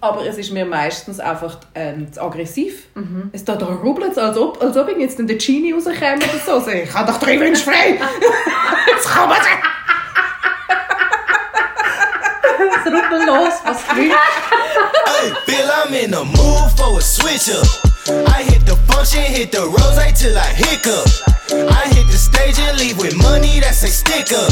aber es ist mir meistens einfach ähm, zu aggressiv. Es da, da rubbelt als ob, als ob ich jetzt dann der Genie rauskäme oder so. so ich habe doch drei Wünsche frei! jetzt kommen sie! Es rubbelt los, was grün. Hey, feel I'm in the mood for a switch up. I hit the function, hit the rose till I hiccup. I hit the stage and leave with money that's a sticker.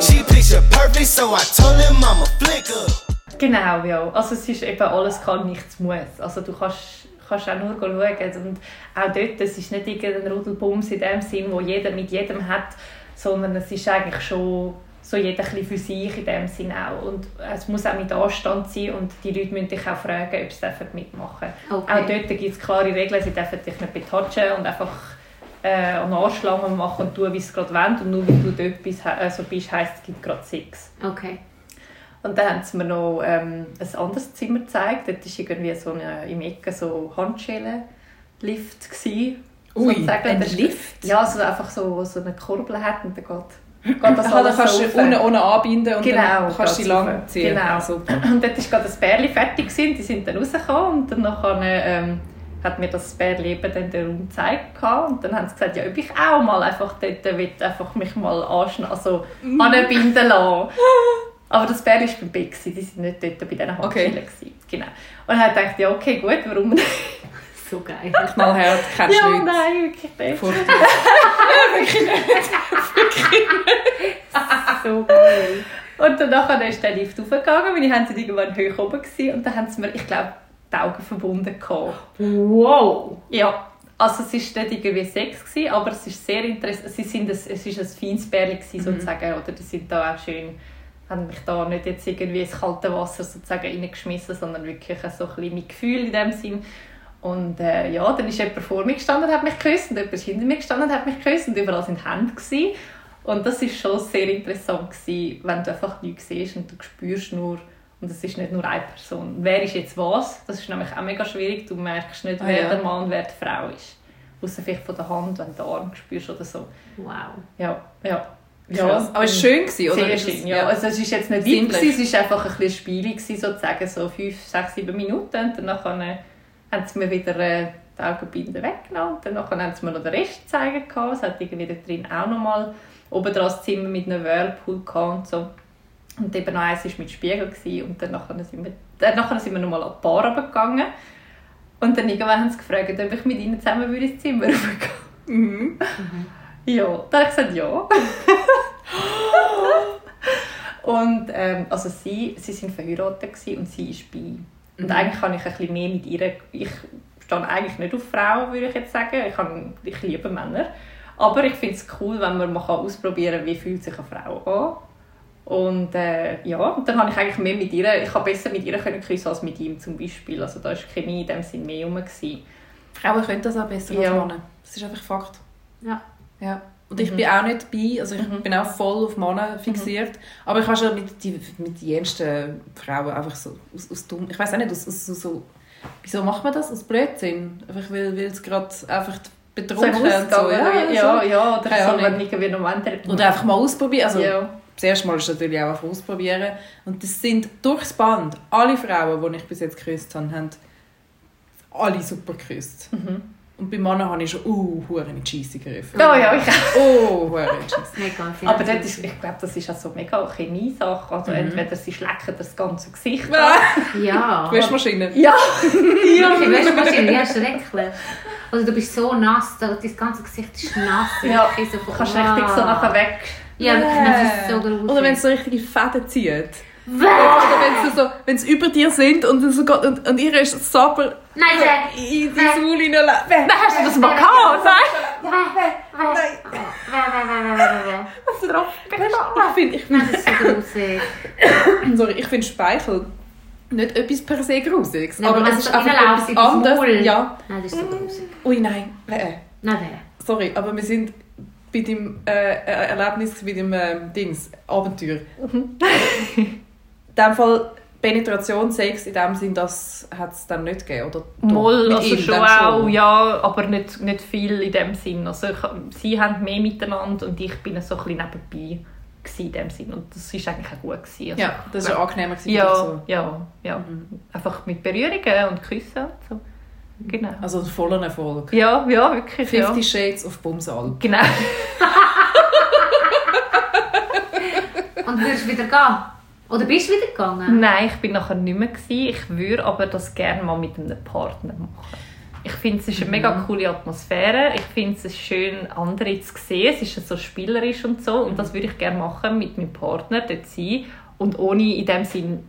She picture perfect, so I told him I'm a flicker. Genau, ja. Also es ist eben alles kann, nichts muss. Also du kannst, kannst auch nur schauen. Und auch dort, es ist nicht irgendein Rudelbums in dem Sinn, wo jeder mit jedem hat, sondern es ist eigentlich schon so jeder ein für sich in dem Sinn auch. Und es muss auch mit Anstand sein und die Leute müssen dich auch fragen, ob sie mitmachen dürfen. Okay. Auch dort gibt es klare Regeln, sie dürfen dich nicht betatschen und einfach äh, an Arschlangen machen und tun, wie sie gerade wollen. Und nur weil du dort bist, he- also bist heisst, es gibt gerade Sex. Okay. Und dann haben sie mir noch ähm, ein anderes Zimmer gezeigt. Dort war irgendwie so eine, im Ecke so Handschellen-Lift. Ui, Sozusagen. ein Das Lift? Ja, so einfach so, so eine Kurbel hat und dann geht, geht das Aha, alles kannst so du unten ohne anbinden und Genau, dann kannst du sie lang ziehen. Genau. Super. Und dort war gerade das Bärli fertig, gewesen. die sind dann rausgekommen und dann nachher, ähm, hat mir das Bärli eben dann den Raum gezeigt. Und dann haben sie gesagt, ja, ob ich auch mal einfach dort will, einfach mich mal anschneiden, also anbinden lassen. Aber das Bärli war beim gewesen. die sind nicht dort bei diesen Handschellen. gewesen. Genau. Und dann habe ich gedacht, ja, okay, gut, warum nicht? So geil. Knallhart, kennst ja, du nicht. nein, wirklich nicht. Furchtbar. so geil. Und danach ist der Lift aufgegangen, weil haben sie irgendwann hoch oben gewesen, und dann haben sie mir, ich glaube, die Augen verbunden gehabt. Wow. Ja, also es war nicht irgendwie Sex, gewesen, aber es ist sehr interessant. Sie sind ein, es war ein feines Bärli gewesen, sozusagen, oder die sind da auch schön, haben mich da nicht jetzt irgendwie ins kalte Wasser sozusagen reingeschmissen, sondern wirklich so ein bisschen mit Gefühl in dem Sinn. Und äh, ja, dann ist jemand vor mir gestanden und hat mich geküsst und jemand ist hinter mir gestanden und hat mich geküsst und überall sind Hände gewesen. Und das ist schon sehr interessant gewesen, wenn du einfach nichts siehst und du spürst nur, und es ist nicht nur eine Person. Wer ist jetzt was? Das ist nämlich auch mega schwierig. Du merkst nicht, Ah, wer ja. der Mann und wer die Frau ist. Außer vielleicht von der Hand, wenn du den Arm spürst oder so. Wow. Ja, ja. Krass. Aber es war schön, gewesen, oder? Sehr schön, ja. Also es war jetzt nicht weit, gewesen, es war einfach ein bisschen Spiel, gewesen, sozusagen, so fünf, sechs, sieben Minuten. Und danach äh, haben sie mir wieder äh, die Augenbinden weggenommen. Und danach haben sie mir noch den Rest zeigen gehabt. Es hat irgendwie da drin auch noch mal oben dran das Zimmer mit einem Whirlpool gehabt und so. Und eben noch eins war mit Spiegel. Gewesen. Und dann nachher sind wir, dann nachher sind wir noch mal an die Bar runtergegangen. Und dann irgendwann haben sie gefragt, ob ich mit ihnen zusammen würde ins Zimmer runtergehen Mhm. Ja, dann habe ich gesagt, ja. und ähm, also sie, sie sind verheiratet und sie ist bi. Und eigentlich kann ich ein bisschen mehr mit ihr, ich stehe eigentlich nicht auf Frauen, würde ich jetzt sagen. Ich, kann, ich liebe Männer. Aber ich finde es cool, wenn man mal ausprobieren kann, wie fühlt sich eine Frau an. Und äh, ja, und dann habe ich eigentlich mehr mit ihr, ich habe besser mit ihr können küssen als mit ihm zum Beispiel. Also da war Chemie in dem Sinn mehr rum. Gewesen. Frauen können das auch besser Ja. als Männer. Das ist einfach Fakt. Ja. Ja. Und ich bin auch nicht bei, also ich bin auch voll auf Männer fixiert. Aber ich habe schon mit, die, mit den jensten Frauen einfach so aus, aus dumm, ich weiß auch nicht, aus, aus, so- so, wieso macht man das? Aus Blödsinn? Einfach weil, weil es gerade einfach betrunken So und so. Ja, ja, ja, oder Keine so, wenn irgendwie noch andere... Oder einfach mal ausprobieren. Also, ja. das erste Mal ist natürlich auch einfach ausprobieren. Und das sind durchs Band, alle Frauen, die ich bis jetzt geküsst habe, haben alle super geküsst. Mhm. Und bei Männern habe ich schon, uh, hure mit Scheisse gegriffen. Ja, ja, ich auch. Oh, hure mit Scheisse. Mega viel. Aber dort ist, ich glaube, das ist also mega Chemie-Sache. Also entweder sie schlecken das ganze Gesicht an. Ja. Waschmaschine. Ja, Ja, die Waschmaschine, ja, schrecklich. Also du bist so nass, dein ganze Gesicht ist nass. ja. so kannst richtig so nachher weg. Ja, wirklich, das ist so gruselig. Oder wenn es so richtige Fäden zieht. Oder wenn sie so, wenn sie über dir sind und, so, geht- und, und ihr ist Sabel Nein, nein. in die Sohle hineinlaufen. Hast du das mal gehabt? Ich finde, ich Nein, find, das ist so gruselig. sorry, ich finde Speichel nicht etwas per se Gruseliges. Ja, aber es wenn ist so einfach etwas das anderes. Maul. Ja. Nein, das ist so gruselig. Ui, nein. Äh, Nein, nein. sorry, aber wir sind bei dem äh, äh, Erlebnis, bei dem ähm, Dings, Abenteuer. in dem Fall Penetration, Sex, in dem Sinn, das hat es dann nicht gegeben, oder? Moll, mit also ihm schon auch, ja, aber nicht, nicht viel in dem Sinn. Also ich, sie haben mehr miteinander und ich bin so ein bisschen nebenbei. gewesen in dem Sinn. Und das war eigentlich auch gut. Gewesen. Also, Ja, das war angenehmer. gewesen, ja, so. ja, ja. Einfach mit Berührungen und Küssen und so. Genau. Also ein voller Erfolg. Ja, ja, wirklich. Ja. Fifty Shades of Bumsal. Genau. Und würdest du wieder gehen? Oder bist du wieder gegangen? Nein, ich bin nachher nicht mehr. Gewesen. Ich würde aber das gerne mal mit einem Partner machen. Ich finde, es ist eine mega coole Atmosphäre. Ich finde es ist schön, andere zu sehen. Es ist so spielerisch und so. Und das würde ich gerne machen, mit meinem Partner dort sein. Und ohne in dem Sinn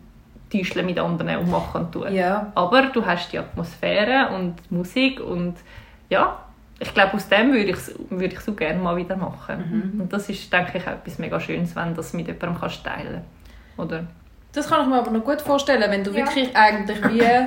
täuscheln mit anderen und machen und tun. Ja. Aber du hast die Atmosphäre und die Musik und ja, ich glaube, aus dem würde ich es würde ich so gerne mal wieder machen. Und das ist, denke ich, auch etwas mega Schönes, wenn du das mit jemandem kannst teilen oder? Das kann ich mir aber noch gut vorstellen, wenn du Ja. wirklich eigentlich wie, äh,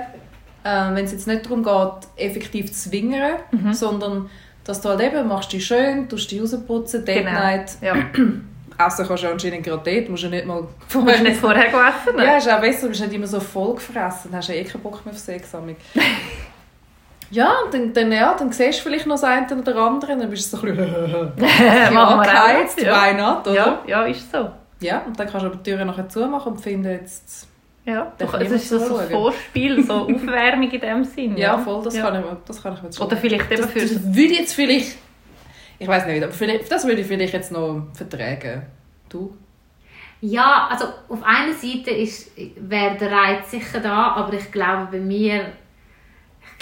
wenn es jetzt nicht darum geht, effektiv zu zwingern, Mhm. sondern dass du halt eben machst dich schön, tust dich rausputzen, Date Genau. Night, Ja. essen kannst du anscheinend gerade dort, musst du nicht mal Du musst nicht vorher essen. Ja, ist auch besser, du bist nicht immer so voll gefressen, dann hast du ja eh keinen Bock mehr auf Sex. ja, und dann, dann, ja, dann siehst du vielleicht noch das eine oder andere, dann bist du so ein bisschen Machen wir auch. geheizt, Ja. why not, oder? Ja, ja, ist so. Ja, und dann kannst du aber die Türen nachher zumachen und finden jetzt... Ja. Darf Es ist so, so ein? Vorspiel, so Aufwärmung in dem Sinn. Ja, voll, das, Ja. Kann, ich, mir- das kann ich mir schon Oder vielleicht eben das, für das würde ich jetzt vielleicht... Ich weiß nicht, aber vielleicht, das würde ich vielleicht jetzt noch vertragen. Du? Ja, also auf einer Seite ist, wäre der Reiz sicher da, aber ich glaube bei mir,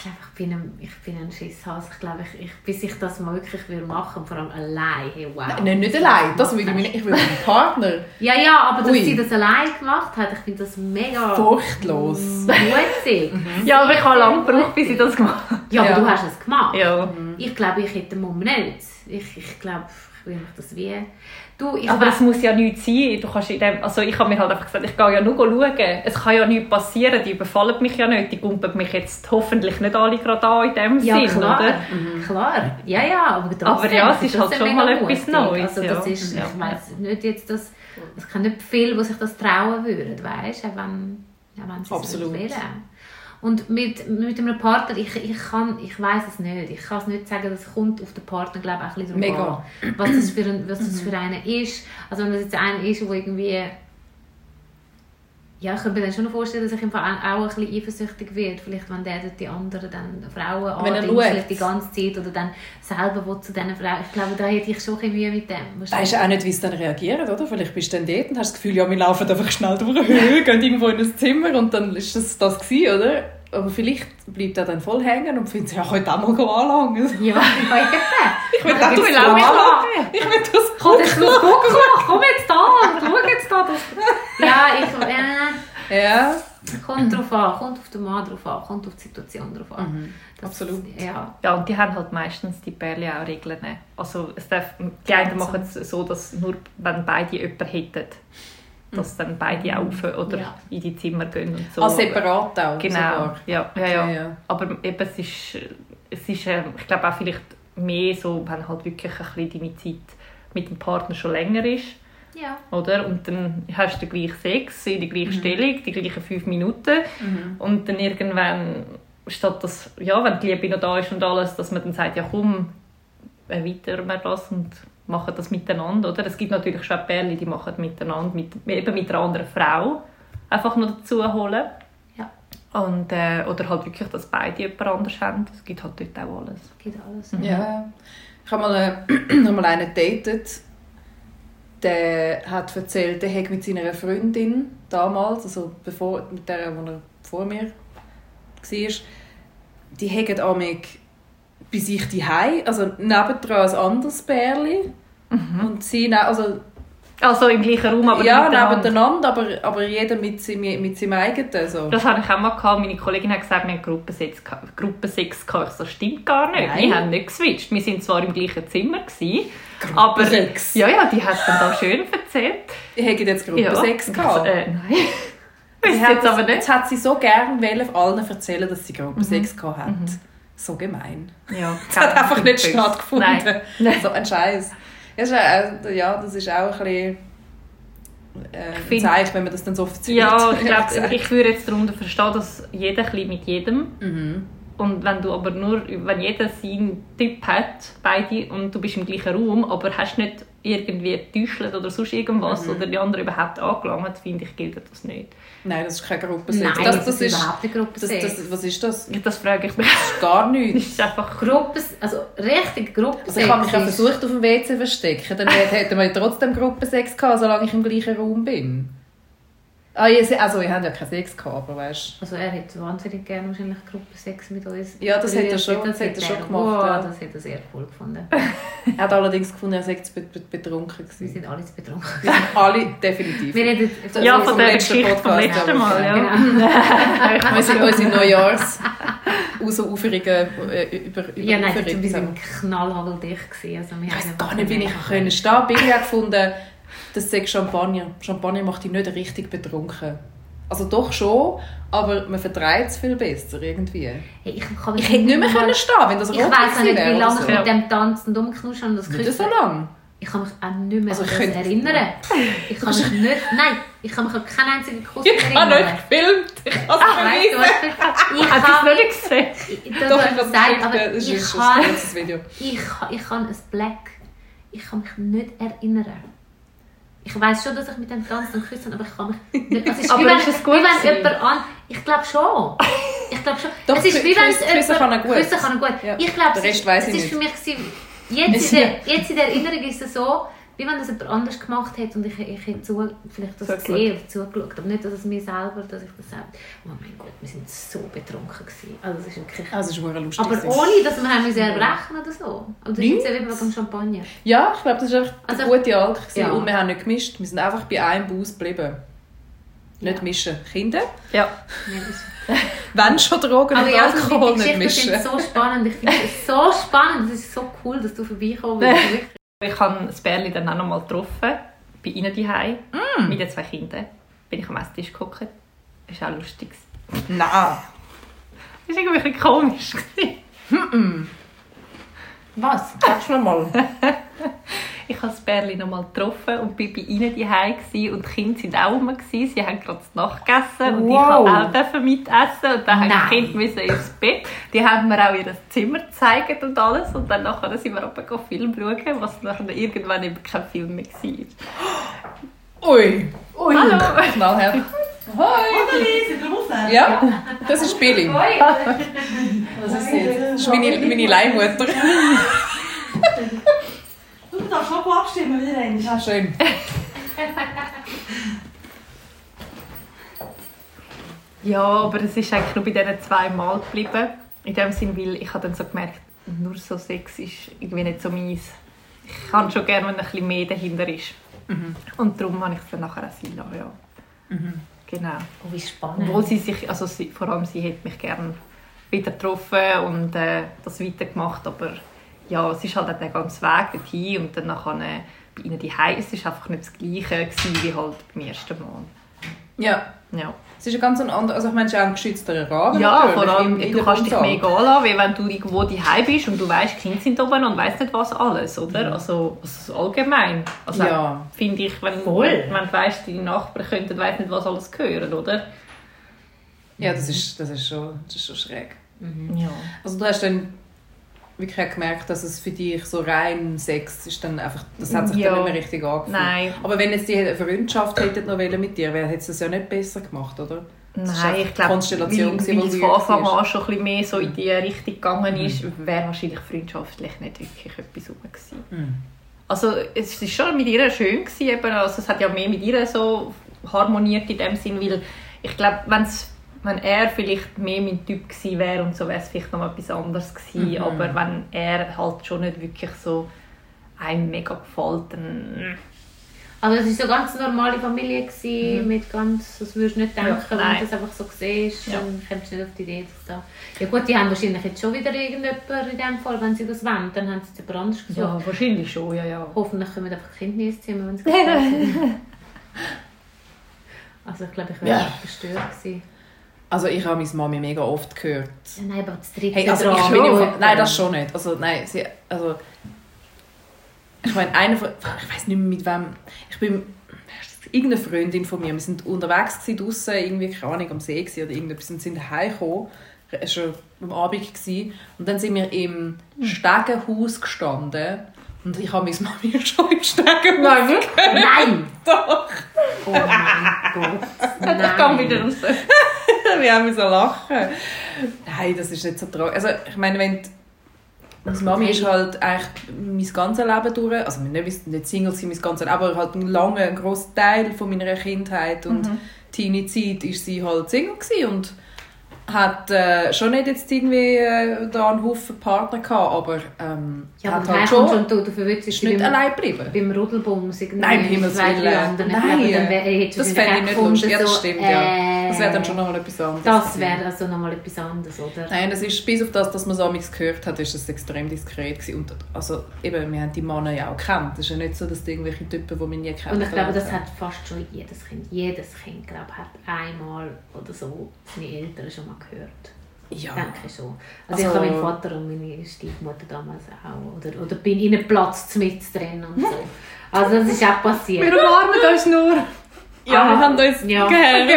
glaube, ich bin ein, ich bin ein Schisshase. Ich glaube, ich, ich, bis ich das mal wirklich will machen, vor allem allein, hey, wow. Nein, nicht allein, das würde ich nicht. Ich will meinen Partner. Ja, ja, aber dass Ui. sie das allein gemacht hat, ich finde das mega Furchtlos. mutig. Ja, aber ich habe lange gebraucht, bis ich das gemacht habe. Ja, aber Ja. du hast es gemacht. Ja. Ich glaube, ich hätte den Mumm nicht. Ich, ich glaube, ich will mich das wie... Du, ich Aber es muss ja nichts sein. Du kannst in dem, also ich habe mir halt einfach gesagt, ich gehe ja nur schauen. Es kann ja nichts passieren, die überfallen mich ja nicht. Die gumpen mich jetzt hoffentlich nicht alle gerade an in dem Ja, Sinn, klar. oder? Klar. Ja, ja, aber trotzdem. Aber ja, es das ist halt schon mal etwas. Neues, Also das ja. ist, Ja. ich weiss nicht jetzt, dass... Es kann nicht viele, die sich das trauen würden, weißt du, wenn, ja, wenn sie Absolut. es nicht wollen. Und mit, mit einem Partner, ich, ich, kann, ich weiß es nicht. Ich kann es nicht sagen, das kommt auf den Partner, glaube ich, auch ein bisschen drauf Mega. an, was das für, ein, was das für einen ist. Also wenn das jetzt einer ist, der irgendwie... Ja, ich könnte mir dann schon vorstellen, dass ich im Fall auch ein bisschen eifersüchtig werde. Vielleicht, wenn der die anderen dann Frauen schaut. die ganze Zeit oder dann selber will zu diesen Frauen. Ich glaube, da hätte ich schon ein Mühe mit dem. Weißt du auch nicht, wie sie dann reagieren, oder? Vielleicht bist du dann dort und hast das Gefühl, ja, wir laufen einfach schnell durch die Höhe, gehen irgendwo in ein Zimmer und dann ist das das gewesen, oder? Aber vielleicht bleibt er dann voll hängen und findet, ja, ich könnte auch mal anlangen. Ja. Ich will auch das auch anlangen. Ich will das Komm, jetzt noch gucken, komm jetzt da, schau jetzt da. Das. Ja, ich, äh, Ja, kommt drauf an, kommt auf den Mann drauf an, kommt auf die Situation drauf an. Das- absolut. Ja, Ja, und die haben halt meistens die Pärchen auch Regeln. Also es darf, die einen machen es so, dass nur wenn beide jemanden hätten, dass dann beide auch auf oder Ja. in die Zimmer gehen und so. Ah, separat auch Genau, sogar. ja, ja, ja. Okay, ja. Aber eben, es ist, es ist ähm, ich glaube auch vielleicht mehr so, wenn halt wirklich ein bisschen deine Zeit mit dem Partner schon länger ist, ja. oder? Und dann hast du den gleichen Sex, in der gleichen Stellung, die gleichen fünf Minuten und dann irgendwann statt das, ja, wenn die Liebe noch da ist und alles, dass man dann sagt, ja komm, erweitern wir das und machen das miteinander, oder? Es gibt natürlich schon Pärchen, die machen miteinander, mit, eben mit einer anderen Frau, einfach noch dazu holen. Ja. Und, äh, oder halt wirklich, dass beide jemand anders haben. Es gibt halt dort auch alles. Geht alles. Ja. Ich habe mal, äh, mal einen datet, der hat erzählt, der hat mit seiner Freundin damals, also bevor, mit der, wo er vor mir war, die haben amig bei sich die also nebendran ein anderes Pärli und sie, ne- also Also im gleichen Raum, aber ja, nebeneinander, aber, aber jeder mit seinem, mit seinem eigenen. So. Das habe ich auch mal gehabt. Meine Kollegin hat gesagt, wir haben Gruppensex, gehabt- Gruppensex gehabt. Ich so, Das stimmt gar nicht. Nein. Wir haben nicht geswitcht. Wir sind zwar im gleichen Zimmer gewesen, aber Gruppensex. ja, ja, die hat dann da schön erzählt. Die haben jetzt Gruppensex ja. gehabt. Äh, nein. Hat jetzt das- aber nicht. Jetzt hat sie so gerne allen erzählen, dass sie Gruppensex gehabt hat. So gemein. Ja, Es hat einfach nicht stattgefunden. Nein. Nein. So ein Scheiß. Ja, das ist auch- das ein bisschen äh, Zeichen, wenn man das dann so erzählt. Ja, ich glaube, ich würde jetzt darunter verstehen, dass jeder ein mit jedem Mhm. und wenn du aber nur, wenn jeder seinen Typ hat, beide, und du bist im gleichen Raum, aber hast nicht irgendwie täuschelt oder sonst irgendwas Mhm. oder die anderen überhaupt angelangt, finde ich, gilt das nicht. Nein, das ist keine Gruppensex. Nein, das, das, das, ist überhaupt nicht das, Gruppensex. das, was ist das? Das frage ich mich. Das ist gar Das nichts. ist einfach Gruppes, also richtig Gruppensex. Also ich habe mich ist- versucht, auf dem WC zu verstecken. Dann hätten wir trotzdem Gruppensex gehabt, solange ich im gleichen Raum bin. Ah, ihr, se- also, ihr habt ja keinen Sex gehabt, aber weißt Also er hätte wahnsinnig gerne wahrscheinlich Gruppensex mit uns. Ja, das hat er schon- Das das hat er schon gemacht, Wow, ja. das hat er sehr cool gefunden. Er hat allerdings gefunden, er sei zu be- be- betrunken Wir gewesen. sind alle zu betrunken. Wir sind alle definitiv. Wir reden Das Ja, von der letzten Geschichte vom Podcast, letzten Mal, ja. Genau. unsere, unsere Neujahrs Ausuferigen äh, über, über Ja, nein, Aufregung wir zusammen. waren knallhageldicht. gewesen. Also wir Ich weiß gar einfach nicht, wie ich mega- können stehen habe gefunden, das sei Champagner. Champagner macht dich nicht richtig betrunken. Also doch schon, aber man vertreibt es viel besser irgendwie. Hey, ich, kann Ich hätte nicht mehr können stehen, wenn das Ich rot weiß auch nicht, wie lange oder ich so. mit dem Tanzen und Umknuschen und das Nicht Küssen... so lang. Ich kann mich auch nicht mehr Also an ich das erinnern. Ich kann mich nicht... Nein, ich kann mich an keinen einzigen Kuss Ich habe erinnern. nicht gefilmt. Ich kann es beweisen. was ich ich kann... es nicht gesehen? Ich, das Doch, ich habe es gefilmt. aber ich kann, Video. ich, kann- ich kann ein Black. Ich kann mich nicht erinnern. Ich weiß schon, dass ich mit dem tanzen und küssen, aber ich kann mich nicht. Also es ist Aber wie wenn, ist es gut wie wenn jemand an. Ich glaube schon. Ich glaube schon. Doch, es ist wie wenn es Küssen- kann er gut. Küssen kann er gut. Ja. Ich glaube, es ist, es ist für mich jetzt, in der, jetzt in der Erinnerung ist es so, wie wenn das jemand anders gemacht hat und ich, ich hätte zu, vielleicht das Zugeschaut. gesehen oder zugeschaut. Aber nicht, dass es mir selber, dass ich das selbst... Oh mein Gott, wir sind so betrunken gewesen. Also es ist wirklich... Ah, das ist lustig. Aber ohne, dass wir haben müssen erbrechen oder so. Und das ist Nichts. wegen dem Champagner. Ja, ich glaube, das war echt Also- eine gute Alk. Ja. Und wir haben nicht gemischt. Wir sind einfach bei einem Bus geblieben. Nicht Ja. mischen. Kinder, Ja. Das- wenn schon Drogen Aber und ja, also Alkohol die nicht mischen. sind so spannend. Ich finde es so spannend. Es ist so cool, dass du. Wirklich. Ich habe das Bärli dann auch noch mal getroffen, bei ihnen daheim Mm. mit den zwei Kindern. Bin ich am Esstisch geguckt. War auch lustig. Nein. Das war irgendwie ein bisschen komisch. Was? Sagst du mal. Ich habe das Bärli noch mal getroffen und bin bei ihnen daheim gsi und die Kinder sind auch rum. gsi. Sie haben gerade die Nacht gegessen und Wow. ich durfte auch mitessen. Und dann haben die Kinder müssen ins Bett. Die haben mir auch ihr Zimmer gezeigt und alles. Und dann nachher sind wir runter Film schauen, was nachher irgendwann eben kein Film mehr war. Ui. Ui. Hallo. Knallhart. Hi. Ja, das ist Billy. Das ist, das ist meine, meine Leihmutter. Darfst schon abstimmen, wieder einmal. Ja, schön. Ja, aber es ist eigentlich nur bei diesen zwei Mal geblieben. In dem Sinn, weil ich habe dann so gemerkt, nur so Sex ist irgendwie nicht so meins. Ich kann schon gerne, wenn ein bisschen mehr dahinter ist. Und darum habe ich es dann nachher auch sein lassen, ja. Genau. Oh, wie spannend. Obwohl sie sich, also sie, vor allem sie hätte mich gerne wieder getroffen und äh, das weitergemacht, aber ja, es ist halt auch der ganze Weg dorthin und dann nachher äh, bei ihnen die Es ist einfach nicht das Gleiche gewesen, wie halt beim ersten Mal. Ja, Ja. es ist ein ganz anderer, also ich meine, es ist auch ein geschützter Rahmen Ja, vor allem, in- in du kannst dich Wohnsaal. mehr gehen lassen, wie wenn du irgendwo daheim bist und du weißt, die Kinder sind oben und weißt nicht was alles, oder? Also, also allgemein. Also, Ja. finde ich, wenn, Voll. wenn du weißt, deine Nachbarn könnten weiss nicht was alles gehören, oder? Ja, das ist, das ist, schon, das ist schon schräg. Ja. Also du hast dann wirklich gemerkt, dass es für dich so rein Sex ist dann einfach, das hat sich Ja. dann nicht mehr richtig angefühlt. Nein. Aber wenn jetzt die eine Freundschaft hätten noch mit dir, wäre hätte es das ja nicht besser gemacht, oder? Das Nein, ich glaube, Konstellation weil, weil es von Anfang an schon ein bisschen mehr so in die Richtung gegangen ist, wäre wahrscheinlich freundschaftlich nicht wirklich etwas rum gewesen. Mhm. Also es war schon mit ihr schön, gewesen, eben, also es hat ja mehr mit ihr so harmoniert in dem Sinn, weil ich glaube, wenn's, wenn er vielleicht mehr mein Typ gewesen wäre und so, wäre es vielleicht noch mal etwas anderes gewesen, Mhm. aber wenn er halt schon nicht wirklich so einem mega gefällt, dann... Aber es war so eine ganz normale Familie, gewesen, mit ganz, das würdest du nicht denken, wenn nein. du das einfach so siehst, Ja. dann kommst du nicht auf die Idee, dass da... Ja gut, die haben wahrscheinlich jetzt schon wieder irgendjemand in dem Fall, wenn sie das wollen, dann haben sie es jemand anderes gesucht. Ja, wahrscheinlich schon, ja, ja. Hoffentlich kommen einfach die Kinder nie ins Zimmer, wenn sie sind. Also ich glaube, ich wäre Ja. gestört gewesen. Also ich habe meine Mami mega oft gehört. Ja, nein, aber das dritte Hey, also ich bin im nein, das schon nicht. Also nein, sie, also ich meine, einer von, ich weiß nicht mehr mit wem, ich bin irgendeine Freundin von mir, wir sind unterwegs gewesen, draussen, irgendwie keine Ahnung am See gewesen oder irgendetwas und sind heimgekommen, es war schon am Abend gewesen, und dann sind wir im Stegenhaus gestanden Und ich habe meine Mami schon im Stegen Nein, wirklich? Nein! Doch. Oh mein Gott. Nein. Ich kann wieder raus. Wir haben so lachen. Nein, das ist nicht so traurig. Also, ich meine, wenn die, meine Mami ist halt eigentlich mein ganzes Leben durch, also nicht, nicht Single sein, mein ganzes Leben, aber halt einen langen, einen grossen Teil von meiner Kindheit und Teenie-Zeit ist sie halt Single gewesen und hat äh, schon nicht jetzt irgendwie äh, da einen Haufen Partner gehabt, aber ähm, Ja, hat aber halt schon, schon, du, du nicht beim, allein geblieben. beim Rudelbums Nein, Himmels Willen. Nein, dann das es fände ich nicht gefunden, lustig. Ja, das stimmt, ja. Das wäre dann äh, schon nochmal etwas anderes. Das wäre also nochmal etwas anderes, oder? Nein, es ist, bis auf das, dass man so amigs gehört hat, ist es extrem diskret gewesen. Und also eben, wir haben die Männer ja auch gekannt. Es ist ja nicht so, dass die irgendwelche Typen, die wir nie kennen. Und ich glaube, das hat fast schon jedes Kind. Jedes Kind, glaube hat einmal oder so seine Eltern schon mal gehört. Ja. Denke ich schon. Also, ich Also- habe meinen Vater und meine Stiefmutter damals auch. Oder, oder bin in einem Platz mit drin und so. Also das ist auch passiert. Wir umarmen uns nur. Ja, Ah, wir haben uns ja. gern.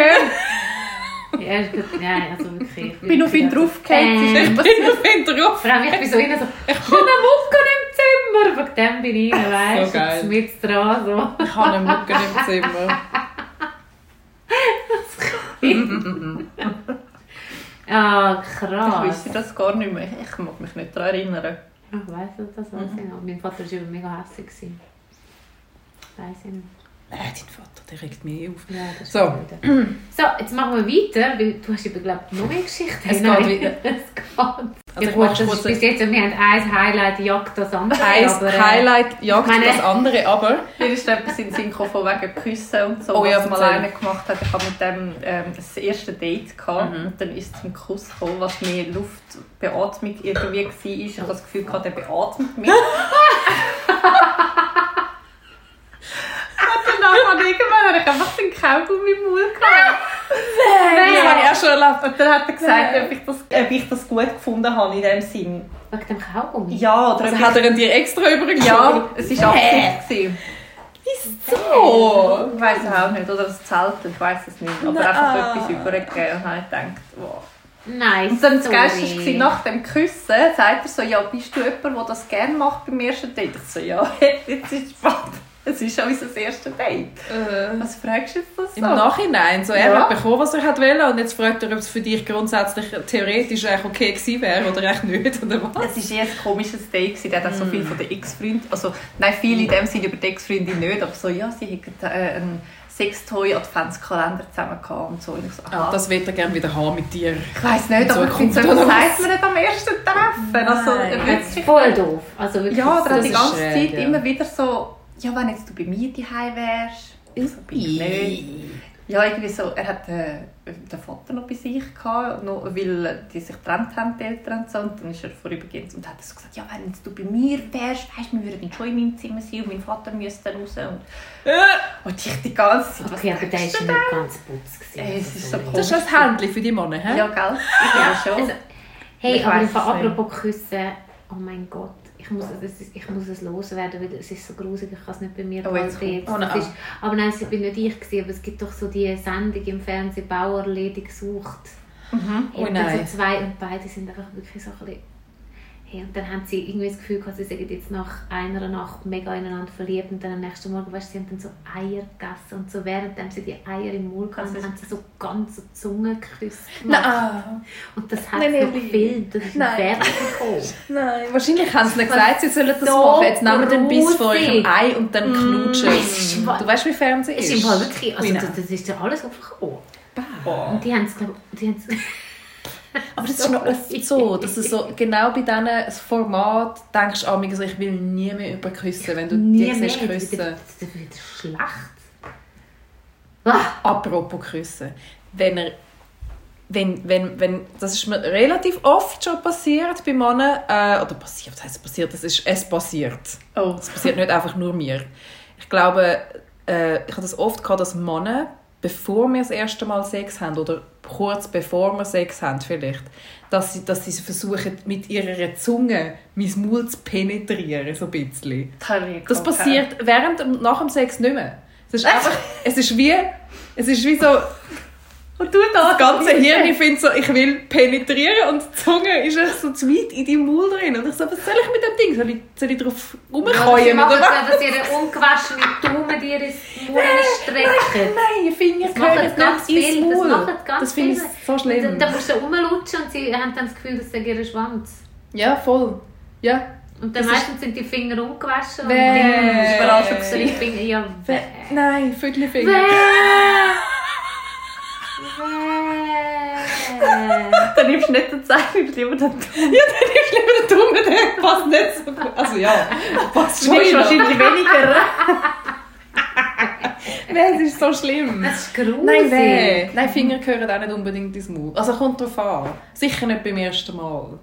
Ja, ist gut. Nein, also wirklich. Ich bin auf ihn draufgefallen. Ähm, Ich bin auf ihn drauf. Vor allem, ich bin so innen so, ich habe einen Mucke im Zimmer. Von dem bin ich rein, weißt So du, geil. mit dran. So. Ich habe einen Mucken im Zimmer. Ah, Ich krass. wüsste das gar nicht mehr. Ich mag mich nicht daran erinnern. Ich weiss nicht, das weiß ich noch. Mein Vater war mega hässlich. Weiss ich nicht. Nein, dein Vater, der regt mich auf. Ja, So. So, jetzt machen wir weiter, weil du hast eben, glaube ich, noch mehr Geschichten. Es Nein, geht wieder. es geht. Also ich gut, das ist bis jetzt, wir haben ein Highlight, jagt das andere. Ein aber, äh, Highlight jagt meine- das andere, aber... Mir ist etwas in den Sinn gekommen wegen Küssen und so, Oh ja, was mal einer gemacht hat. Ich hatte mit dem ähm, das erste Date gehabt, Mhm. und dann ist es zum Kuss gekommen, was mehr Luftbeatmung irgendwie war. Ich habe das Gefühl, gehabt, der beatmet mich. und dann habe ich irgendwann habe ich einfach den Kaugummi im Mund gehabt. Das habe ich auch schon erlebt. Und dann hat er gesagt, ob ich das, ob ich das gut gefunden habe in dem Sinn. Wegen dem Kaugummi? Ja, oder Also hat er ihn dir extra übergeschoben? ja, es war Absicht. gewesen. So. Ich weiß es auch nicht, oder das Zelt, ich weiß es nicht. Aber Nein. einfach etwas übergegeben und habe ich gedacht, wow. Nein, Und dann das. Geilste war, nach dem Küssen, sagt er so, ja, bist du jemand, der das gerne macht beim ersten Date? Ich so, ja, jetzt ist es spannend. Es ist schon unser erstes Date. Äh, Was fragst du jetzt das so? Im Nachhinein. So, er Ja. hat bekommen, was er hat wollen und jetzt fragt er, ob es für dich grundsätzlich theoretisch eigentlich okay gewesen wäre oder echt nicht. Oder was? Es war eher ein komisches Date. gewesen. Der hat auch so viel von der Ex-Freundin, also nein, viele in dem Sinne über die Ex-Freundin nicht, aber so, ja, sie hätten äh, einen Sextoy-Adventskalender zusammen gehabt und so. Und ich so, aha. Das wird er gerne wieder haben mit dir. ich weiss nicht, aber ich finde, so, oder sagt man nicht am ersten Treffen? Also, Nein. er wird sich Voll doof. Also wirklich, Ja, aber er hat die ganze schräg, Zeit ja. immer wieder so, ja, wenn jetzt du bei mir daheim wärst. Ich so, bin ich nicht. Ja, irgendwie so, er hat äh, den Vater noch bei sich gehabt, noch, weil die sich getrennt haben, die Eltern und so. Und dann ist er vorübergehend und hat so gesagt, ja, wenn jetzt du bei mir wärst, weißt, wir würden schon in meinem Zimmer sein und mein Vater müsste raus. Und, und ich die ganze Zeit, was Okay, aber der ist nicht ganz putz. gewesen. Ey, es ist so Also, Das ist ein Händchen für die Männer, hä? Ja, gell? Ich glaube schon. Also, hey, Ich aber apropos Küssen, oh mein Gott, ich muss, es, ich muss es loswerden, weil es ist so gruselig, ich kann es nicht bei mir Oh, behalten. Oh, nein. ist, aber nein, es bin nicht ich, gewesen, aber es gibt doch so die Sendung im Fernsehen, Bauerledig gesucht. Mhm. Oh nein. so zwei und beide sind einfach wirklich so ein bisschen... Hey, und dann haben sie irgendwie das Gefühl gehabt, sie sind jetzt nach einer Nacht mega ineinander verliebt und dann am nächsten Morgen, weißt sie haben dann so Eier gegessen und so währenddem sie die Eier im Mund hatten, haben sie so ganze Zungenküsse gemacht. Nein. Und das hat Nein, noch gefilmt, das ist Nein. Nein, wahrscheinlich haben sie nicht gesagt, sie sollen das so machen. Jetzt nehmen wir den Biss von eurem Ei und dann knutschen. das ist wahr. Du weißt, wie Fernsehen Es ist. ist im Fall wirklich, also das, das ist ja alles aufgekommen. Bah. Und die haben es, glaube ich, Aber das ist noch oft so, dass du so genau bei diesen Format denkst, ah, also ich will nie mehr über küssen, wenn du nie die siehst das küssen. das wird schlecht. Ah, Apropos küssen. Wenn er wenn, wenn, wenn, das ist mir relativ oft schon passiert bei Männern, äh, oder passiert, was heisst passiert, das ist, es passiert. Oh. Es passiert nicht einfach nur mir. Ich glaube, äh, ich habe das oft gehabt, dass Männer, bevor wir das erste Mal Sex haben, oder kurz bevor wir Sex haben vielleicht, dass sie, dass sie versuchen, mit ihrer Zunge mein Maul zu penetrieren, so ein bisschen. Das passiert während und nach dem Sex nicht mehr. Es ist einfach, es ist wie, es ist wie so, Und du da. Das ganze Hirn findet so, ich will penetrieren und die Zunge ist echt so zu weit in deinem Maul drin. Und ich so, was soll ich mit dem Ding? Soll ich, soll ich drauf Ja, rumkeuen machen, oder was? dass ihre ungewaschene Daumen dir ins Maul strecken. Nein, Finger Das machen gehören ganz nicht ins. Das Maul. machen ganz Das finde ich so schlimm. Da, da musst du rumlutschen und sie haben dann das Gefühl, das sei ihr Schwanz. Ja, voll. Ja. Und dann Das ist- meistens sind die Finger ungewaschen. Und die überall schon Finger. Ja. Nein, Vögelfinger. Dann nimmst du nicht den Zeichen, du lieber den Daumen. Ja, dann ist lieber der Dumme, der passt nicht so gut. Also ja, passt Du schon. nimmst wahrscheinlich weniger. Nein, es ist so schlimm. Das ist gruselig. Nein, weh. Nein, Finger gehören auch nicht unbedingt ins Maul. Also kommt drauf an. Sicher nicht beim ersten Mal.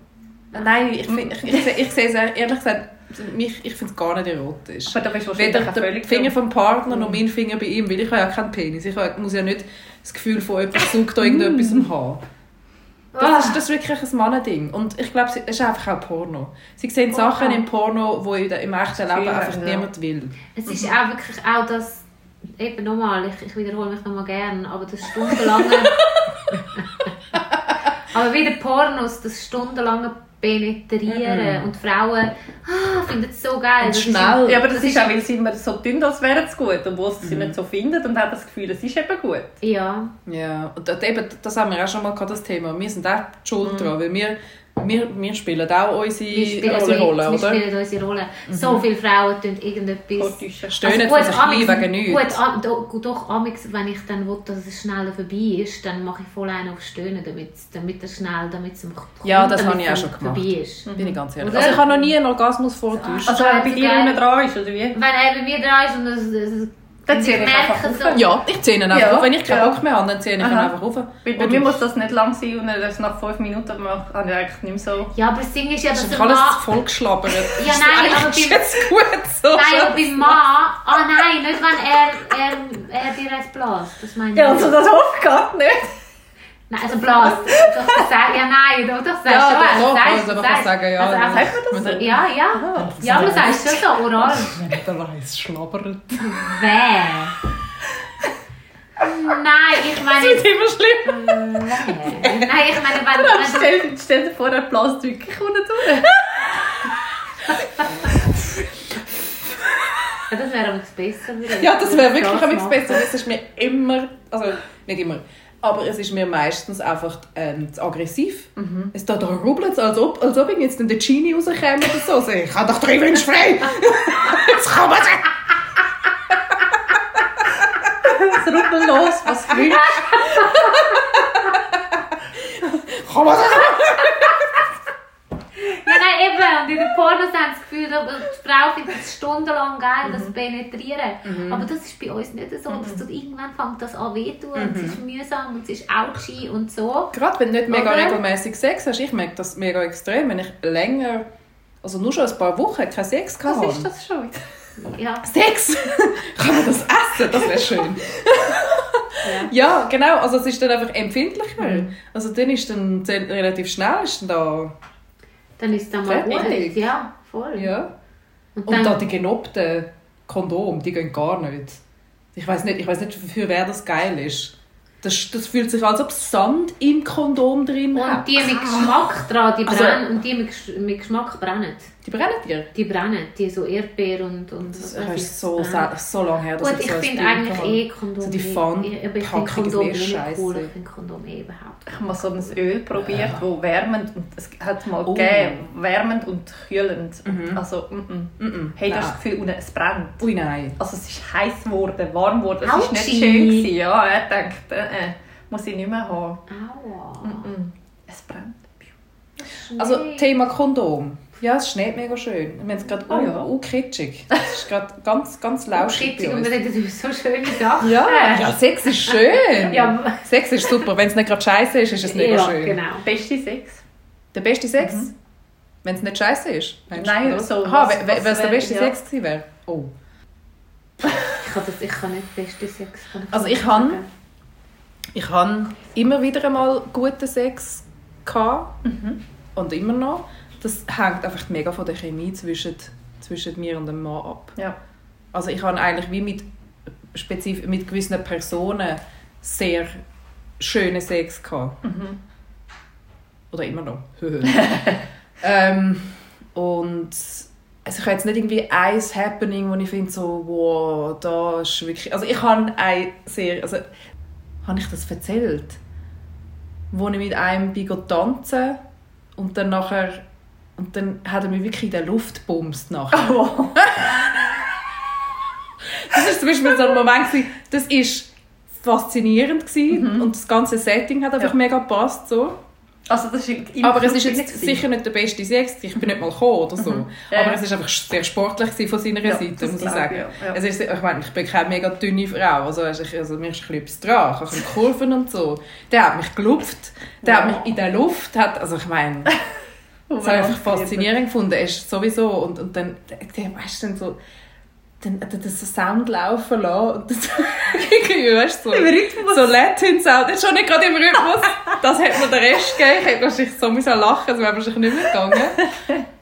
Nein, ich, ich, ich, ich, ich sehe es ehrlich gesagt, mich, ich finde es gar nicht erotisch. Aber da bist du wahrscheinlich Weder der Finger vom Partner noch mein Finger bei ihm, weil ich habe ja keinen Penis. Ich muss ja nicht das Gefühl von jemandem saugt da irgendetwas haben. Das ist, das ist wirklich ein Mannending. Und ich glaube, es ist einfach auch Porno. Sie sehen Sachen im Porno, die im echten Leben einfach haben, ja. niemand will. Es ist auch wirklich auch das, eben nochmal, ich, ich wiederhole mich nochmal gern, aber das stundenlange. aber wieder Pornos, das stundenlange Penetrieren und Frauen ah, finden es so geil. Und Das ist schnell. Ja, aber das ist auch, weil sie immer so tun, als wäre es gut, obwohl sie sie nicht so finden und haben das Gefühl, es ist eben gut. Ja, Ja, und das, eben, das haben wir auch schon mal gehabt, das Thema. Wir sind auch die Schuld dran, weil wir, wir, wir spielen auch unsere, wir spielen, unsere Rolle, wir oder? spielen unsere Rolle. So viele Frauen tun irgendetwas... Vortäuschen. Stöhnen gut, von sich wegen nichts. Gut, do- doch, amix, wenn ich dann will, dass es schneller vorbei ist, dann mache ich voll einen auf Stöhnen, damit, damit er schnell, damit es kommt, Ja, das damit habe ich auch schon gemacht. vorbei ist. Bin ich ganz ehrlich. Oder? Also ich habe noch nie einen Orgasmus vortäuscht. Also wenn er bei dir dran ist, oder wie? Wenn er bei mir dran ist und es, es, Dann ziehe ich ich einfach so, Ja, ich ziehe ihn einfach Ja, auf. Wenn ich keinen ja. Bock mehr habe, dann ziehe ich ihn einfach auf. Weil bei mir muss das nicht lang sein und erst nach fünf Minuten mache habe ich eigentlich nicht mehr so... ja, aber das Ding ist ja, dass Das ist der alles Mann... vollgeschlabbert. Ja, nein, aber beim- jetzt gut so. Nein, aber beim Mann... Ah nein, nicht wenn er, er, er dir eins bläst. Das meine ich Ja, also das hoffe ich gar nicht. Nein, also bläst. Doch, das sag, ja, nein, doch, das sagst Ja, schon. doch, doch, sagst- also sagst- sagen, ja. Also ja. einfach, Sagt man das so? ja, ja. Ja, aber du sagst schon so, oral. Der Reis schlabbert. Wer? Nein, ich meine... Das ist immer schlimm. Nein, ich meine, wenn, wenn du... Stell, stell dir vor, er bläst wirklich unten durch. Ja, das wäre aber das besser. Ja, das wäre wirklich Das besser. Es ist mir immer, also nicht immer, aber es ist mir meistens einfach ähm, zu aggressiv. Es da, da rubbelt als ob, als ob ich jetzt in der Genie rauskäme oder so. so. Ich habe doch drei Wünsche frei. Jetzt kommen sie. Das rubbelt los, was wünschst Kommen sie. Ja, nein, eben. Und in den Pornos haben sie das Gefühl, dass die Frau findet es stundenlang geil, das Penetrieren. Aber das ist bei uns nicht so. Das tut, irgendwann fängt das an weh zu und es ist mühsam und es ist ouchy und so. Gerade wenn du nicht mega regelmäßig Sex hast, ich merke das mega extrem, wenn ich länger, also nur schon ein paar Wochen keinen Sex Was hatte. ist das schon? Ja. Sex! Kann man das essen? Das wäre schön. ja, genau. Also es ist dann einfach empfindlicher. Also dann ist dann relativ schnell ist dann da. Dann ist es dann mal Fertig. Ja, voll. Ja. Und Und dann, da die genobten Kondome, die gehen gar nicht. Ich weiß nicht, ich weiß nicht für wer das geil ist. Das, das fühlt sich als ob Sand im Kondom drin und die mit Geschmack dran, die Also- brennen. Und die mit, mit Geschmack brennen. Die brennen dir. Die brennen. Die so Erdbeer und... und Das ich, ist so, brennen. so lange her, dass Gut, ich so ein finde eigentlich eh Kondom... So die eh- Pfann- ich, aber ich finde Packung ist Kondom eh scheisse. cool. Ich finde Kondom eh überhaupt Ich habe mal so ein Öl probiert, das wärmend und es hat es mal Oh. gegeben, wärmend und kühlend. Also, mm -mm. Mm-mm. Hey, du hast Nein. das Gefühl, es brennt. Ui, nein. Also es ist heiß geworden, warm geworden. Es war nicht schön. Gewesen. Ja, er denkt, äh, äh, muss ich nicht mehr haben. Aua. Mm. Es brennt. Also. Thema Kondom. Ja, es schneit mega schön. Wir haben es gerade Ah, ja. oh, kitschig. Es ist gerade ganz, ganz lauschig bei und wir reden über so schöne Sachen. Ja, ja, Sex ist schön. Ja, Sex ist super. Wenn es nicht gerade scheiße ist, ist es mega ja, schön. genau. Beste Sex? Der beste Sex? Wenn es nicht scheiße ist? meinst Nein, oder? so, Aha, was- was es der beste ja. Sex gewesen wäre. Oh. Ich kann, das, ich kann nicht beste Sex. kann Also ich sagen. Ich hatte immer wieder einmal guten Sex. Gehabt. Mhm. Und immer noch. Das hängt einfach mega von der Chemie zwischen, zwischen mir und dem Mann ab. Ja. Also ich habe eigentlich wie mit, spezif mit gewissen Personen sehr schönen Sex gehabt. Oder immer noch. ähm, und also ich habe jetzt nicht irgendwie ein Happening, wo ich finde so, wow, da ist wirklich... Also ich habe eine sehr... Also, habe ich das erzählt? Wo ich mit einem bin tanzen und dann nachher... Und dann hat er mich wirklich in der Luft gebumst nachher. Oh. Das ist zum Beispiel so ein Moment, das ist faszinierend gewesen und das ganze Setting hat einfach Ja. mega gepasst so. Also das ist Aber es ist jetzt sicher nicht der beste Sex. Ich bin nicht mal gekommen oder so. Mhm. Ja, Aber es ist einfach sehr sportlich von seiner Ja, Seite, muss ich sagen. ich, ja. Es ist, ich meine, ich bin keine mega dünne Frau. Also, also, ich- also mir ist ein bisschen dran. Ich habe Kurven und so. Der hat mich gelupft. Der hat mich in der Luft. Hat, also ich meine, das habe ich einfach faszinierend gefunden. Ist sowieso. Und, und dann, weißt du, dann so... Dann das so Sound laufen lassen und das irgendwie, weißt du, so, Im Rhythmus. so Latin Sound, schon nicht gerade im Rhythmus, das hat mir der Rest gegeben, ich hätte wahrscheinlich so müssen lachen, es wäre wahrscheinlich nicht mehr gegangen.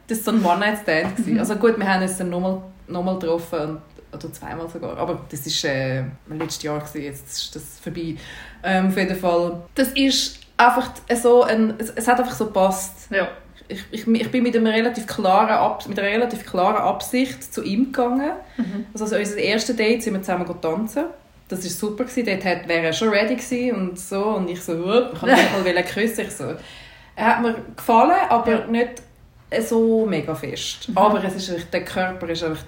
Das war so ein One-Night-Stand. gewesen. Also gut, wir haben uns dann nochmal noch mal getroffen, und, oder zweimal sogar, aber das war äh, letztes Jahr, gewesen, jetzt ist das vorbei. Ähm, auf jeden Fall, das ist einfach so ein, es, es hat einfach so gepasst Ja. Ich, ich, ich bin mit, einem relativ klaren Ab, mit einer relativ klaren Absicht zu ihm gegangen. Also, also unser erstes Date sind wir zusammen tanzen. Das war super. Gewesen. Dort hat, wäre er schon ready gewesen und so. Und ich so, ich wollte ihn mal küssen. Ich so, er hat mir gefallen, aber Ja. nicht so mega fest. Aber es ist, der Körper ist einfach,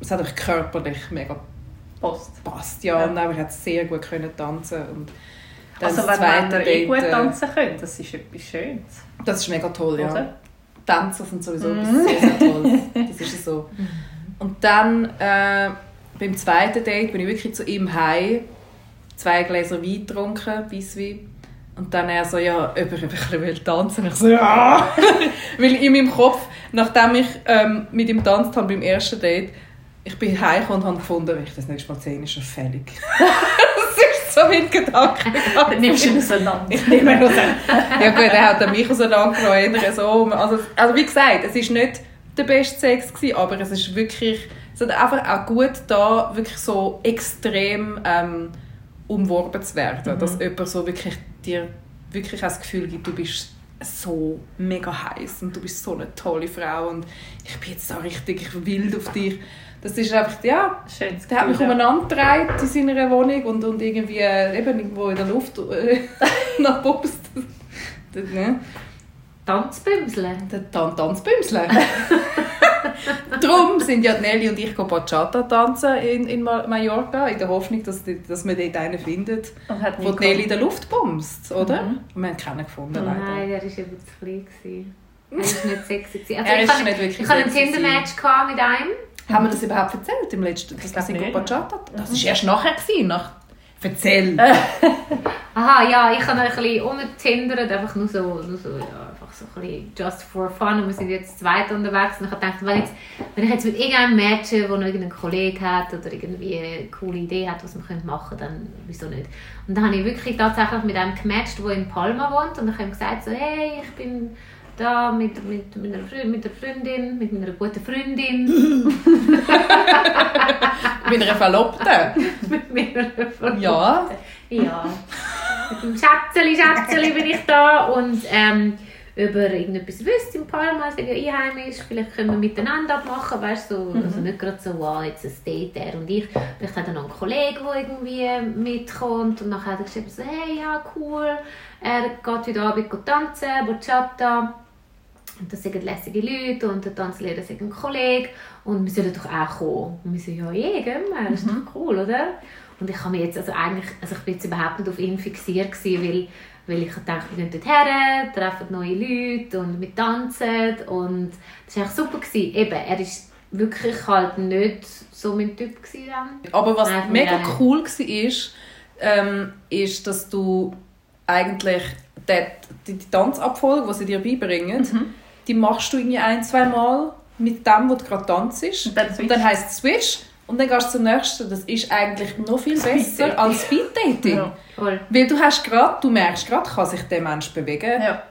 es hat einfach körperlich mega Post. gepasst. Ja, Ja. Und er hat sehr gut können tanzen und Also wenn Männer eh gut äh, tanzen können, das ist etwas Schönes. Das ist mega toll, ja. Oder? Tänzer sind sowieso Mhm. etwas sehr, sehr Tolles. Das ist so. Und dann äh, beim zweiten Date bin ich wirklich zu ihm heim, zwei Gläser Wein getrunken, Weisswein. Und dann er so, ja, ob ich ein bisschen will tanzen Ich so, ja! Weil in meinem Kopf, nachdem ich ähm, mit ihm tanzt habe beim ersten Date, ich bin heimgekommen und habe gefunden, wenn ich das nächste Mal sehe, ist er fällig. so mein Gedanke. Dann nimmst du ihn auseinander. Ich nehme ihn auseinander. Ja gut, er hat mich auseinandergenommen. eher So. Also, also wie gesagt, es war nicht der beste Sex, gewesen, aber es ist wirklich, es hat einfach auch gut da, wirklich so extrem ähm, umworben zu werden. Dass jemand so wirklich dir wirklich auch das Gefühl gibt, du bist so mega heiß und du bist so eine tolle Frau und ich bin jetzt da richtig wild auf dich. Das ist einfach, ja, Schönes der hat mich ja. umeinander getragen in seiner Wohnung und, und irgendwie äh, eben irgendwo in der Luft äh, nach. Das, ne? Tanzbümseln. Der Tan Tanzbümsle. Darum sind ja Nelly und ich Bachata tanzen in, in Ma- Mallorca, in der Hoffnung, dass, dass man dort einen findet, wo Nelly in der Luft bumst, oder? Mhm. Und wir haben keinen gefunden, leider. nein, der war eben zu klein. gewesen. Er war nicht sexy. Also Er ich ist hatte- nicht wirklich Ich hatte ein sexy Tinder-Match mit einem. Haben wir das überhaupt erzählt im letzten, dass sind go nicht. Bachata Das war erst nachher, gewesen, nach... Erzähl! Aha, ja, ich habe ein bisschen umgetindert, einfach nur so, nur so, ja, einfach so ein bisschen just for fun und wir sind jetzt zweit unterwegs und ich habe gedacht, wenn, jetzt, wenn ich jetzt mit irgendeinem matche, der noch irgendeinen Kollegen hat oder irgendwie eine coole Idee hat, was wir können machen dann wieso nicht. Und dann habe ich wirklich tatsächlich mit einem gematcht, der in Palma wohnt und ich habe ihm gesagt, so, hey, ich bin da mit, mit, mit, einer, mit der Freundin, mit meiner guten Freundin, Mit einer Verlobten. mit meiner Freundin. Ja. Ja. Mit dem Schätzeli, Schätzeli bin ich da und ähm, über irgendetwas wisst in Palma, ist ja einheimisch, vielleicht können wir miteinander abmachen, weißt du, so, also nicht gerade so, wow, jetzt ein Date, er und ich. Vielleicht hat er noch einen Kollegen, der irgendwie mitkommt und dann hat er geschrieben, so, hey, ja, cool, er geht heute Abend tanzen, Bachata. Und das sind lässige Leute und der Tanzlehrer ist ein Kollege und wir sollen doch auch kommen. Und wir so, ja, je, gehen wir, das ist doch cool, oder? Und ich habe jetzt, also eigentlich, also ich bin jetzt überhaupt nicht auf ihn fixiert gewesen, weil, weil ich dachte, wir gehen dort her, treffen neue Leute und wir tanzen und das war echt super gewesen. Eben, er ist wirklich halt nicht so mein Typ gewesen dann. Aber was Nein, mega cool war, ist, ähm, ist, dass du eigentlich die, die, die Tanzabfolge, die sie dir beibringen, Mhm. Die machst du irgendwie ein, zwei Mal mit dem, wo du gerade tanzt. Und dann Und dann heisst es Switch und dann gehst du zum nächsten. Das ist eigentlich noch viel besser als Speed-Dating. Ja. Voll. Weil du hast gerade, du merkst gerade, kann sich der Mensch bewegen, Ja.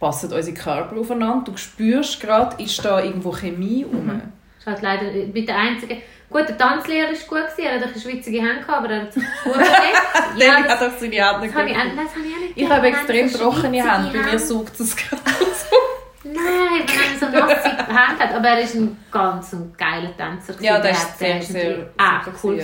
passen unsere Körper aufeinander, du spürst gerade, ist da irgendwo Chemie rum. Das ist halt leider mit der einzigen, Gut, der Tanzlehrer war gut, er hat ein schwitzige Hände aber er hat sich gut bewegt. Ja, das, hat doch seine nicht das habe ich, auch- das habe ich auch nicht Ich habe extrem trockene Hände. Bei mir saugt es gerade so. Nein, wenn er so nasse Hände hat. Aber er ist ein ganz ein geiler Tänzer. gewesen. Ja, Der ist hat- sehr, sehr super cool.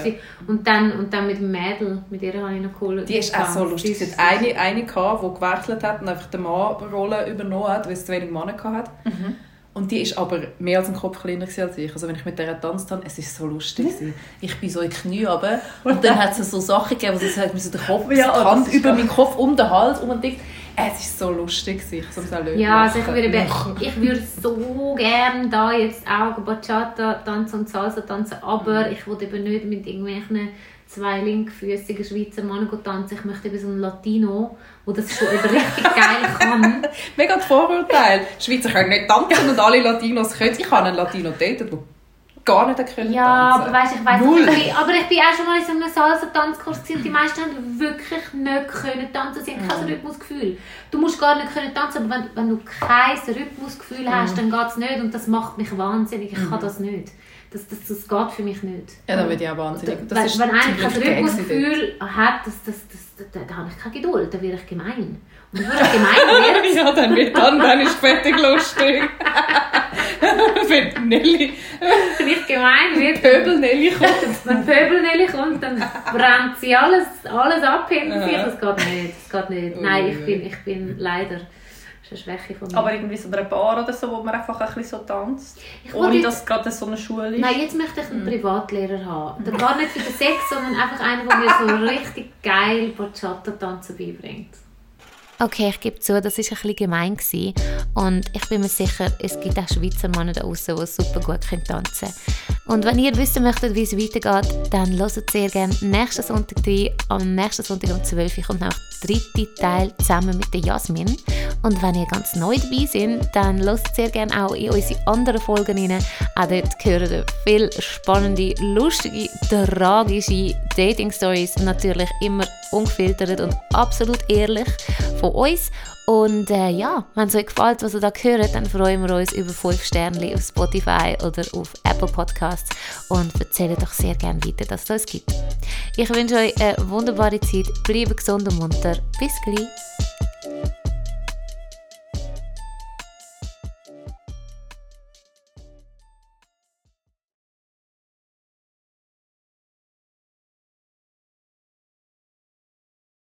Und dann, und dann mit dem Mädel, mit ihr habe ich noch cool Die ist auch so lustig. Es hat eine, eine gehabt, die gewechselt hat und einfach die Mann-Rolle übernommen hat, weil es zu wenig Männer hatte. Und die ist aber mehr als ein Kopf kleiner gewesen als ich. Also wenn ich mit der getanzt habe, es ist so lustig. gewesen. Ich bin so in die Knie runter und dann hat es so Sachen gegeben, wo sie sagt, müssen den Kopf, Ja, die das Hand über meinen Kopf, um den Hals, um den Ding. Es ist so lustig. gewesen. Ich muss auch Ja, also ich würde, ich würde so gerne da jetzt auch Bachata tanzen und Salsa tanzen, aber ich will eben nicht mit irgendwelchen zwei linkfüßigen Schweizer Männern tanzen. Ich möchte eben so einen Latino, der das schon eben richtig geil kann. Mega Vorurteil. Schweizer können nicht tanzen und alle Latinos können. Ich habe einen Latino datet, der gar nicht können Ja, tanzen aber weißt, ich weiß Null. nicht, aber ich bin auch schon mal in so einem Salsa-Tanzkurs und die meisten haben wirklich nicht können tanzen. Sie haben kein Rhythmusgefühl. Du musst gar nicht können tanzen, aber wenn, wenn du kein Rhythmusgefühl hast, dann geht es nicht und das macht mich wahnsinnig. Ich kann das nicht. Das, das, das geht für mich nicht. Ja, dann wird ich auch wahnsinnig. Das wenn, ist wenn einer kein Rhythmusgefühl hat, das, das, das, da, da habe ich keine Geduld, dann wäre ich gemein. Und wenn ich gemein werde, Ja, dann wird dann, dann ist fertig lustig. Wenn Nelly, wenn ich gemein werde, Pöbel Nelly kommt. wenn Pöbelnelli kommt, dann brennt sie alles, alles ab hinter sich. Das geht nicht. Das geht nicht. Nein, ich bin, ich bin leider. Das ist eine Schwäche von mir. Aber irgendwie so ein Bar oder so, wo man einfach ein bisschen so tanzt. Ich Ohne jetzt- dass es gerade so eine Schule ist. Nein, jetzt möchte ich einen Privatlehrer haben. Dann gar nicht für den Sex, sondern einfach einen, der mir so richtig geil Bachata-Tanzen beibringt. Okay, ich gebe zu, das war ein bisschen gemein. Gewesen. Und ich bin mir sicher, es gibt auch Schweizer Männer da draußen, die super gut tanzen können. Und wenn ihr wissen möchtet, wie es weitergeht, dann hört sehr gerne nächsten Sonntag rein. Am nächsten Sonntag um 12 Uhr kommt noch der dritte Teil zusammen mit der Jasmin. Und wenn ihr ganz neu dabei seid, dann hört sehr gerne auch in unsere anderen Folgen rein. Auch dort hören ihr viel spannende, lustige, tragische Dating-Stories. Natürlich immer ungefiltert und absolut ehrlich von uns. Und äh, ja, wenn es euch gefällt, was ihr da hört, dann freuen wir uns über 5 Sterne auf Spotify oder auf Apple Podcasts und erzählt doch sehr gerne weiter, dass es uns gibt. Ich wünsche euch eine wunderbare Zeit, bleibt gesund und munter. Bis gleich.